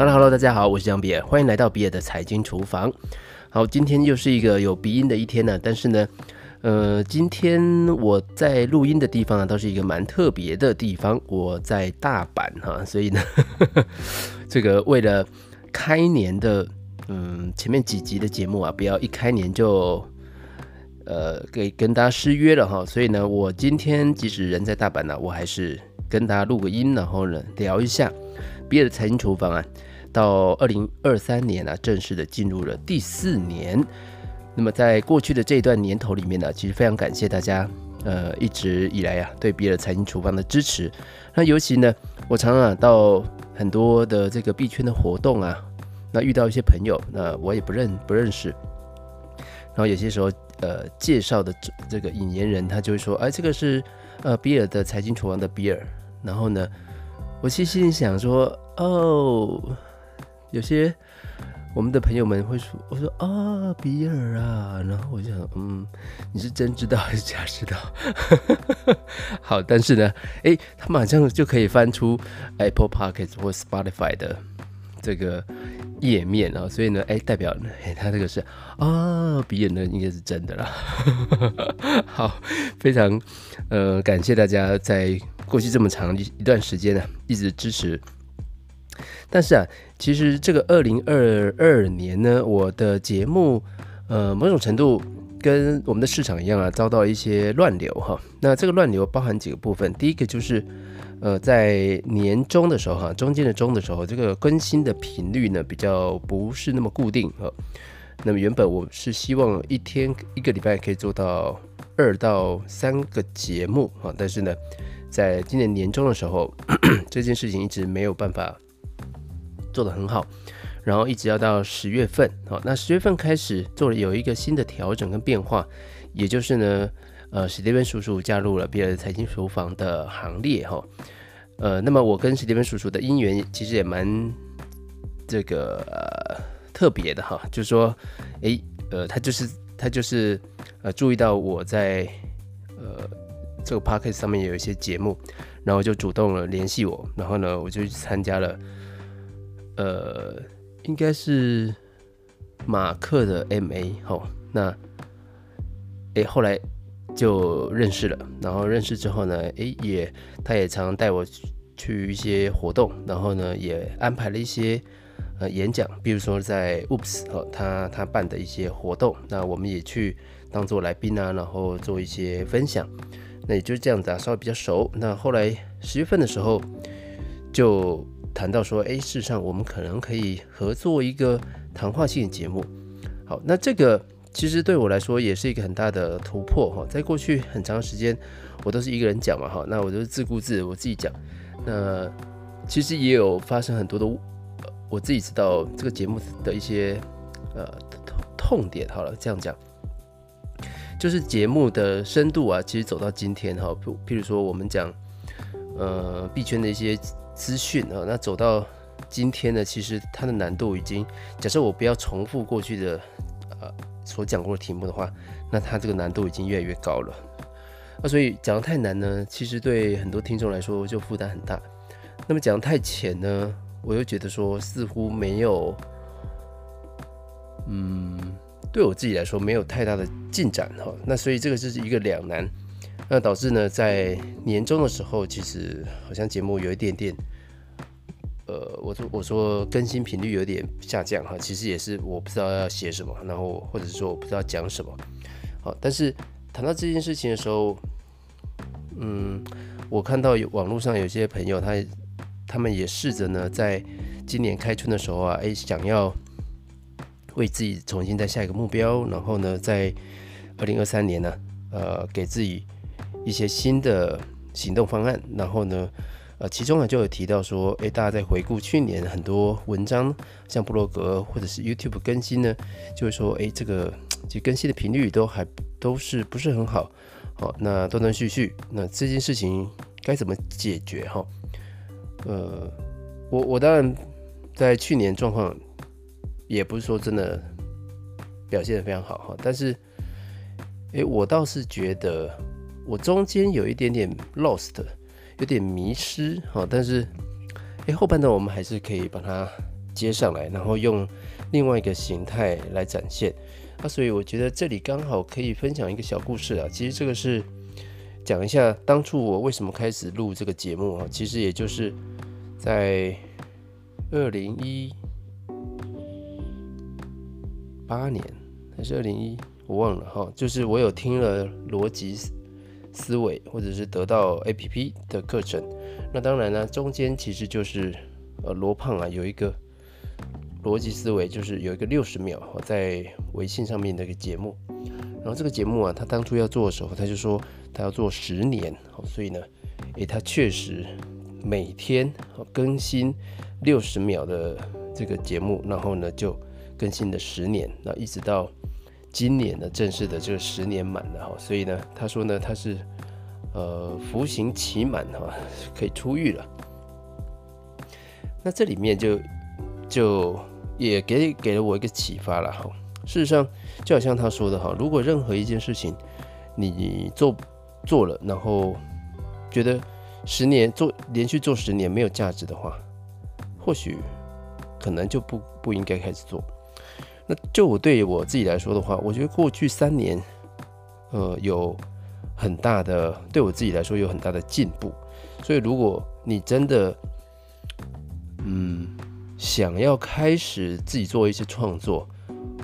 Hello，Hello，大家好，我是江比尔，欢迎来到比尔的财经厨房。好，今天又是一个有鼻音的一天呢，但是呢，呃，今天我在录音的地方呢，倒是一个蛮特别的地方，我在大阪哈，所以呢，这个为了开年的，嗯，前面几集的节目啊，不要一开年就。呃，给跟大家失约了哈，所以呢，我今天即使人在大阪呢，我还是跟大家录个音，然后呢聊一下比尔的财经厨房啊，到二零二三年啊，正式的进入了第四年。那么在过去的这一段年头里面呢，其实非常感谢大家，呃，一直以来啊对比尔财经厨房的支持。那尤其呢，我常常啊到很多的这个币圈的活动啊，那遇到一些朋友，那我也不认不认识，然后有些时候。呃，介绍的这这个引言人，他就会说，哎，这个是呃比尔的财经厨房的比尔。然后呢，我其实心想说，哦，有些我们的朋友们会说，我说啊、比尔啊。然后我就想，嗯，你是真知道还是假知道？好，但是呢，哎，他马上就可以翻出 Apple Podcast 或 Spotify 的这个。页面啊，所以呢，哎，代表呢哎，他这个是啊，比尔呢应该是真的啦。好，非常呃感谢大家在过去这么长一一段时间呢，一直支持。但是啊，其实这个二零二二年呢，我的节目呃某种程度跟我们的市场一样啊，遭到一些乱流哈。那这个乱流包含几个部分，第一个就是。呃，在年终的时候哈，中间的中的时候，这个更新的频率呢比较不是那么固定啊。那么原本我是希望一天一个礼拜可以做到二到三个节目啊，但是呢，在今年年中的时候，这件事情一直没有办法做得很好，然后一直要到十月份啊，那十月份开始做了有一个新的调整跟变化，也就是呢。呃，史蒂芬叔叔加入了比尔财经厨房的行列哈。呃，那么我跟史蒂芬叔叔的姻缘其实也蛮这个、呃、特别的哈，就是说，诶，呃，他就是他就是呃注意到我在呃这个 podcast 上面有一些节目，然后就主动了联系我，然后呢，我就去参加了，呃，应该是马克的 MA 哈。那，诶，后来。就认识了，然后认识之后呢，诶，也他也常带我去一些活动，然后呢，也安排了一些呃演讲，比如说在 Oops 哦，他他办的一些活动，那我们也去当做来宾啊，然后做一些分享，那也就是这样子啊，稍微比较熟。那后来十月份的时候就谈到说，诶，事实上我们可能可以合作一个谈话性的节目。好，那这个。其实对我来说也是一个很大的突破哈，在过去很长时间我都是一个人讲嘛哈，那我就自顾自我自己讲，那其实也有发生很多的，我自己知道这个节目的一些呃痛点好了，这样讲，就是节目的深度啊，其实走到今天哈，譬如说我们讲呃币圈的一些资讯啊，那走到今天呢，其实它的难度已经，假设我不要重复过去的呃。所讲过的题目的话，那它这个难度已经越来越高了。那所以讲得太难呢，其实对很多听众来说就负担很大。那么讲得太浅呢，我又觉得说似乎没有，嗯，对我自己来说没有太大的进展哈。那所以这个就是一个两难，那导致呢在年终的时候，其实好像节目有一点点。呃，我说我说更新频率有点下降哈，其实也是我不知道要写什么，然后或者是说我不知道讲什么，好，但是谈到这件事情的时候，嗯，我看到有网络上有些朋友他他们也试着呢，在今年开春的时候啊，诶，想要为自己重新再下一个目标，然后呢，在二零二三年呢，呃，给自己一些新的行动方案，然后呢。呃，其中呢就有提到说，诶，大家在回顾去年很多文章，像布洛格或者是 YouTube 更新呢，就会说，诶，这个其实更新的频率都还都是不是很好，好，那断断续续，那这件事情该怎么解决哈？呃，我我当然在去年状况也不是说真的表现的非常好哈，但是，诶，我倒是觉得我中间有一点点 lost。有点迷失，哈，但是，哎，后半段我们还是可以把它接上来，然后用另外一个形态来展现。那、啊、所以我觉得这里刚好可以分享一个小故事啊。其实这个是讲一下当初我为什么开始录这个节目啊。其实也就是在二零一八年还是二零一，我忘了哈。就是我有听了逻辑思维或者是得到 APP 的课程。那当然呢，中间其实就是呃罗胖啊有一个。逻辑思维就是有一个六十秒在微信上面的一个节目，然后这个节目啊，他当初要做的时候，他就说他要做十年，所以呢，诶，他确实每天更新六十秒的这个节目，然后呢就更新的十年，那一直到今年呢正式的这个十年满了哈，所以呢，他说呢他是呃服刑期满哈，可以出狱了，那这里面就就。也给给了我一个启发了哈。事实上，就好像他说的哈，如果任何一件事情你做做了，然后觉得十年做连续做十年没有价值的话，或许可能就不不应该开始做。那就我对我自己来说的话，我觉得过去三年，呃，有很大的对我自己来说有很大的进步。所以，如果你真的，嗯。想要开始自己做一些创作，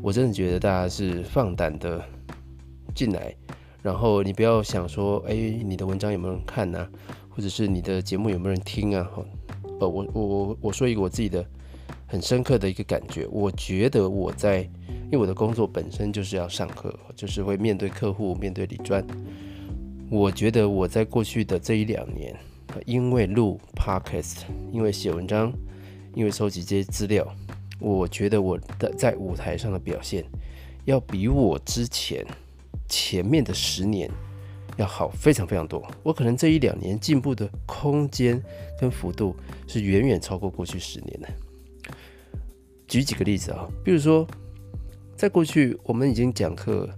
我真的觉得大家是放胆的进来，然后你不要想说，哎，你的文章有没有人看啊，或者是你的节目有没有人听啊？呃，我我我我说一个我自己的很深刻的一个感觉，我觉得我在，因为我的工作本身就是要上课，就是会面对客户，面对理专，我觉得我在过去的这一两年，因为录 Podcast，因为写文章。因为收集这些资料，我觉得我的在舞台上的表现，要比我之前前面的十年要好非常非常多。我可能这一两年进步的空间跟幅度是远远超过过去十年的。举几个例子啊，比如说，在过去我们已经讲课、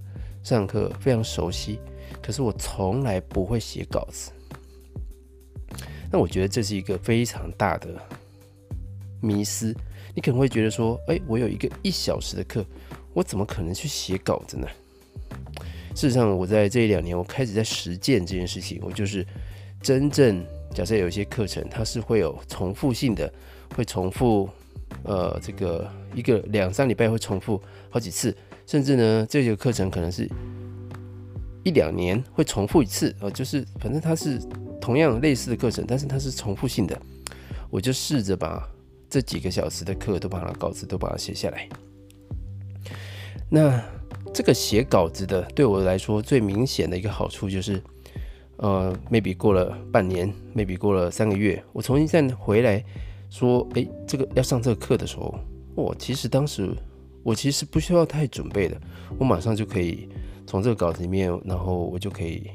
上课非常熟悉，可是我从来不会写稿子。那我觉得这是一个非常大的。迷思，你可能会觉得说，哎，我有一个一小时的课，我怎么可能去写稿子呢？事实上，我在这一两年，我开始在实践这件事情。我就是真正假设有一些课程，它是会有重复性的，会重复，呃，这个一个两三礼拜会重复好几次，甚至呢，这个课程可能是一两年会重复一次，呃，就是反正它是同样类似的课程，但是它是重复性的，我就试着把。这几个小时的课都把它稿子都把它写下来。那这个写稿子的对我来说最明显的一个好处就是，呃，maybe 过了半年，maybe 过了三个月，我重新再回来说，哎，这个要上这个课的时候，我其实当时我其实不需要太准备的，我马上就可以从这个稿子里面，然后我就可以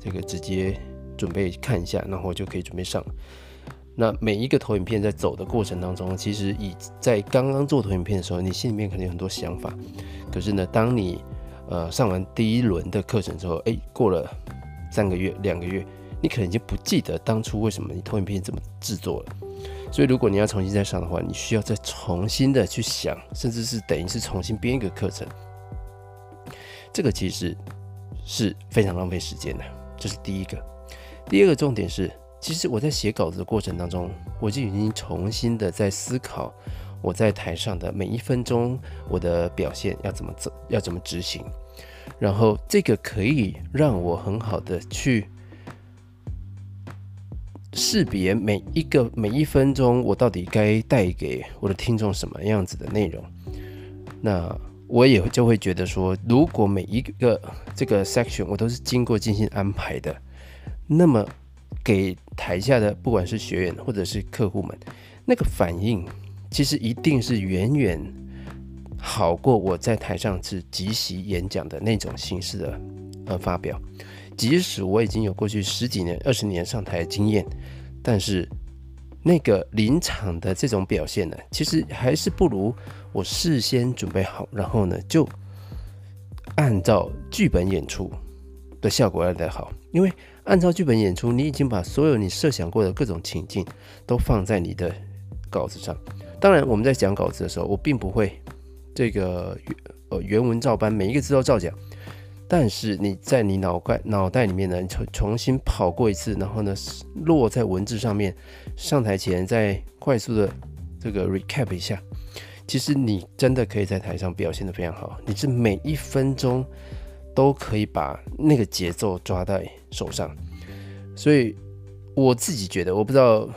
这个直接准备看一下，然后我就可以准备上。那每一个投影片在走的过程当中，其实以在刚刚做投影片的时候，你心里面肯定有很多想法。可是呢，当你呃上完第一轮的课程之后，哎，过了三个月、两个月，你可能已经不记得当初为什么你投影片这么制作了。所以如果你要重新再上的话，你需要再重新的去想，甚至是等于是重新编一个课程。这个其实是非常浪费时间的，这是第一个。第二个重点是。其实我在写稿子的过程当中，我就已经重新的在思考我在台上的每一分钟，我的表现要怎么走，要怎么执行。然后这个可以让我很好的去识别每一个每一分钟，我到底该带给我的听众什么样子的内容。那我也就会觉得说，如果每一个这个 section 我都是经过精心安排的，那么。给台下的不管是学员或者是客户们，那个反应其实一定是远远好过我在台上是即席演讲的那种形式的呃发表。即使我已经有过去十几年、二十年上台的经验，但是那个临场的这种表现呢，其实还是不如我事先准备好，然后呢就按照剧本演出的效果来得好，因为。按照剧本演出，你已经把所有你设想过的各种情境都放在你的稿子上。当然，我们在讲稿子的时候，我并不会这个呃原文照搬，每一个字都照讲。但是你在你脑袋脑袋里面呢，重重新跑过一次，然后呢落在文字上面，上台前再快速的这个 recap 一下。其实你真的可以在台上表现的非常好，你是每一分钟都可以把那个节奏抓在手上。所以我自己觉得，我不知道。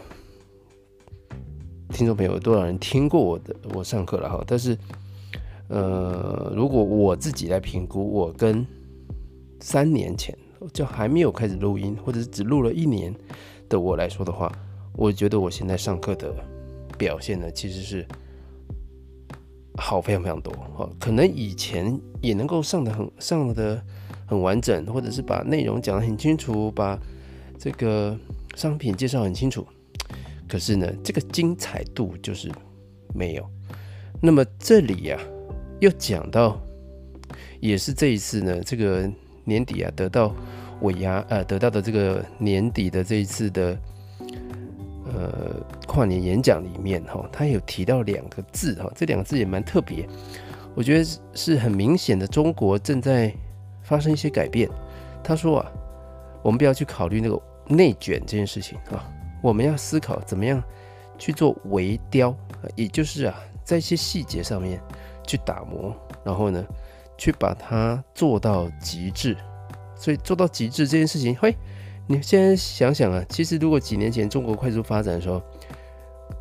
听众朋友有多少人听过我的我上课了哈？但是，呃，如果我自己来评估，我跟三年前就还没有开始录音，或者是只录了一年的我来说的话，我觉得我现在上课的表现呢，其实是好非常非常多哈。可能以前也能够上得很上得很完整，或者是把内容讲得很清楚，把这个商品介绍很清楚。可是呢，这个精彩度就是没有。那么这里呀、又讲到，也是这一次呢，这个年底啊，得到尾牙呃，得到的这个年底的这一次的呃跨年演讲里面哈，他有提到两个字哈，这两个字也蛮特别，我觉得是很明显的，中国正在发生一些改变。他说啊，我们不要去考虑那个内卷这件事情啊。我们要思考怎么样去做微雕，也就是啊，在一些细节上面去打磨，然后呢，去把它做到极致。所以做到极致这件事情，嘿，你现在想想啊，其实如果几年前中国快速发展的时候，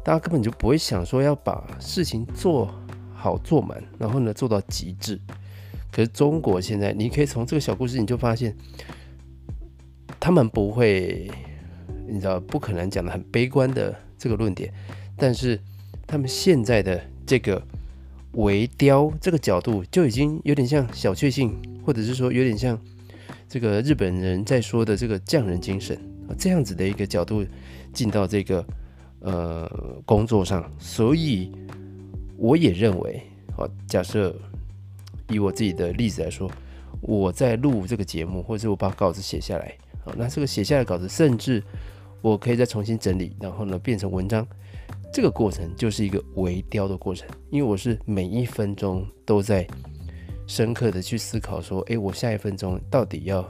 大家根本就不会想说要把事情做好做满，然后呢做到极致。可是中国现在，你可以从这个小故事你就发现，他们不会。你知道不可能讲的很悲观的这个论点，但是他们现在的这个微雕这个角度就已经有点像小确幸，或者是说有点像这个日本人在说的这个匠人精神啊，这样子的一个角度进到这个呃工作上，所以我也认为，好，假设以我自己的例子来说，我在录这个节目，或者是我把稿子写下来，好，那这个写下来的稿子甚至。我可以再重新整理，然后呢变成文章，这个过程就是一个微雕的过程，因为我是每一分钟都在深刻的去思考，说，诶，我下一分钟到底要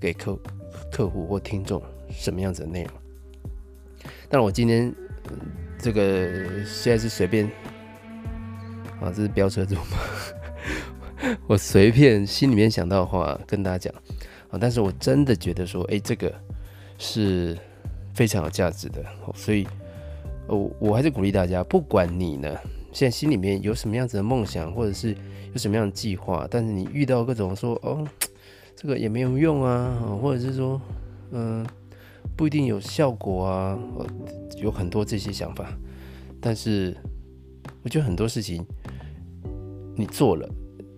给客客户或听众什么样子的内容？但我今天、这个现在是随便啊，这是飙车族吗？我随便心里面想到的话跟大家讲啊，但是我真的觉得说，诶，这个是。非常有价值的，所以，我我还是鼓励大家，不管你呢，现在心里面有什么样子的梦想，或者是有什么样的计划，但是你遇到各种说哦，这个也没有用啊，或者是说，嗯，不一定有效果啊，有很多这些想法，但是我觉得很多事情你做了，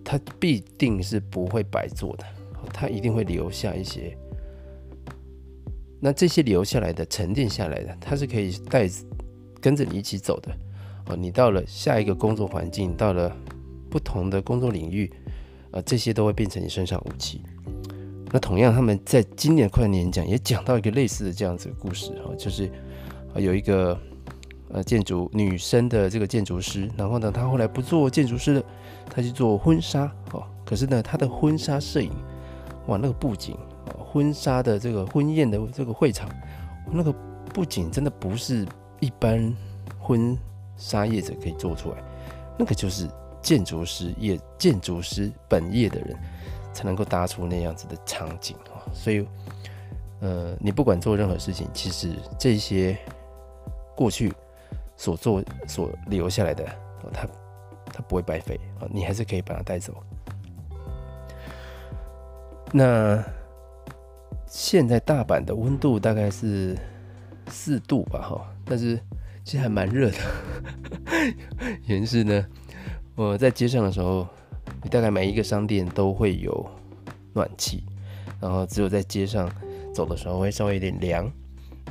它必定是不会白做的，它一定会留下一些。那这些留下来的、沉淀下来的，它是可以带跟着你一起走的哦。你到了下一个工作环境，到了不同的工作领域，呃，这些都会变成你身上武器。那同样，他们在今年跨年演讲也讲到一个类似的这样子的故事哈，就是有一个呃建筑女生的这个建筑师，然后呢，她后来不做建筑师了，她去做婚纱哦。可是呢，她的婚纱摄影，哇，那个布景。婚纱的这个婚宴的这个会场，那个布景真的不是一般婚纱业者可以做出来，那个就是建筑师业、建筑师本业的人才能够搭出那样子的场景啊。所以，呃，你不管做任何事情，其实这些过去所做所留下来的，它它不会白费啊，你还是可以把它带走。那。现在大阪的温度大概是四度吧，哈，但是其实还蛮热的。原因是呢，我在街上的时候，你大概每一个商店都会有暖气，然后只有在街上走的时候会稍微有点凉。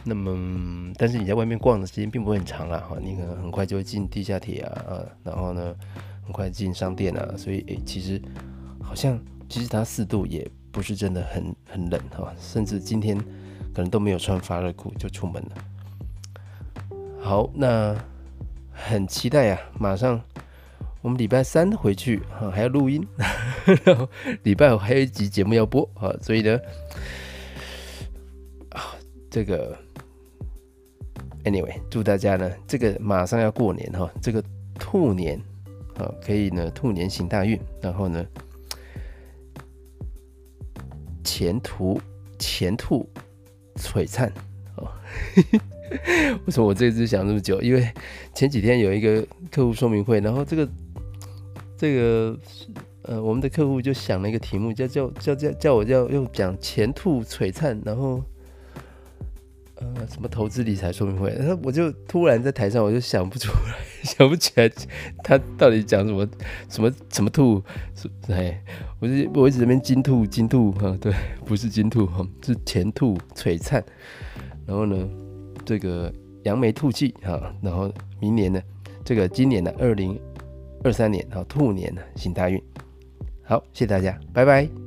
那么，但是你在外面逛的时间并不会很长啊，哈，你可能很快就会进地下铁啊，啊，然后呢，很快进商店啊，所以，诶，其实好像其实它四度也。不是真的很很冷哈，甚至今天可能都没有穿发热裤就出门了。好，那很期待呀、啊！马上我们礼拜三回去啊，还要录音，礼拜五还有一集节目要播啊，所以呢，啊，这个 anyway，祝大家呢，这个马上要过年哈，这个兔年啊，可以呢，兔年行大运，然后呢，前途前途璀璨哦。为什么我这次想这么久？因为前几天有一个客户说明会，然后这个这个呃，我们的客户就想了一个题目，叫叫叫叫叫我叫用讲前兔璀璨，然后呃什么投资理财说明会，然后我就突然在台上我就想不出来，想不起来他到底讲什么什么什么兔，哎，我就我一直这边金兔金兔哈，对，不是金兔哈，是前兔璀璨，然后呢？这个扬眉吐气哈，然后明年呢，这个今年的二零二三年哈，兔年呢，行大运。好，谢谢大家，拜拜。